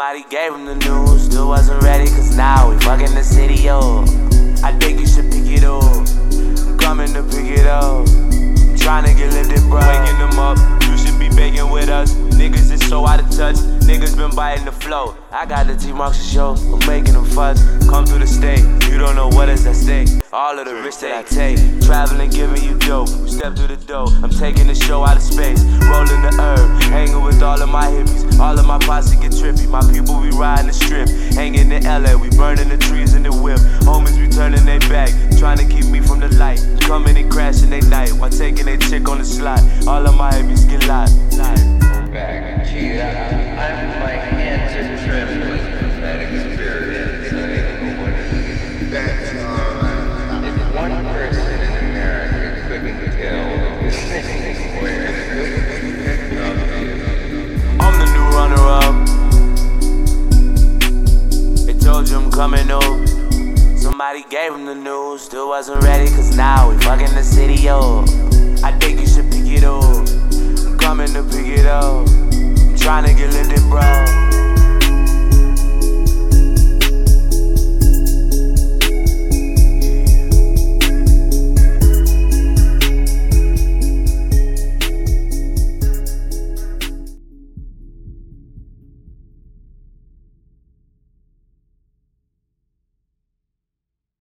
Somebody gave him the news, dude wasn't ready, cause now we fucking the city up. I think you should pick it up. I'm coming to pick it up. I'm trying to get lifted, bro. Waking them up, you should be begging with us. Niggas is so out of touch, niggas been biting the flow. I got the T-Marks to show, I'm making them fuss. Come don't know what is at stake. All of the risks that I take. Traveling, giving you dope. Step through the door. I'm taking the show out of space. Rolling the herb. Hanging with all of my hippies. All of my posse get trippy. My people, we riding the strip. Hanging in LA. We burning the trees in the whip. Homies, we turning their back. Trying to keep me from the light. Coming and crashing they night. While taking their chick on the slide. All of my hippies get live. back. You coming up. Somebody gave him the news, still wasn't ready, cause now we fucking the city up. I think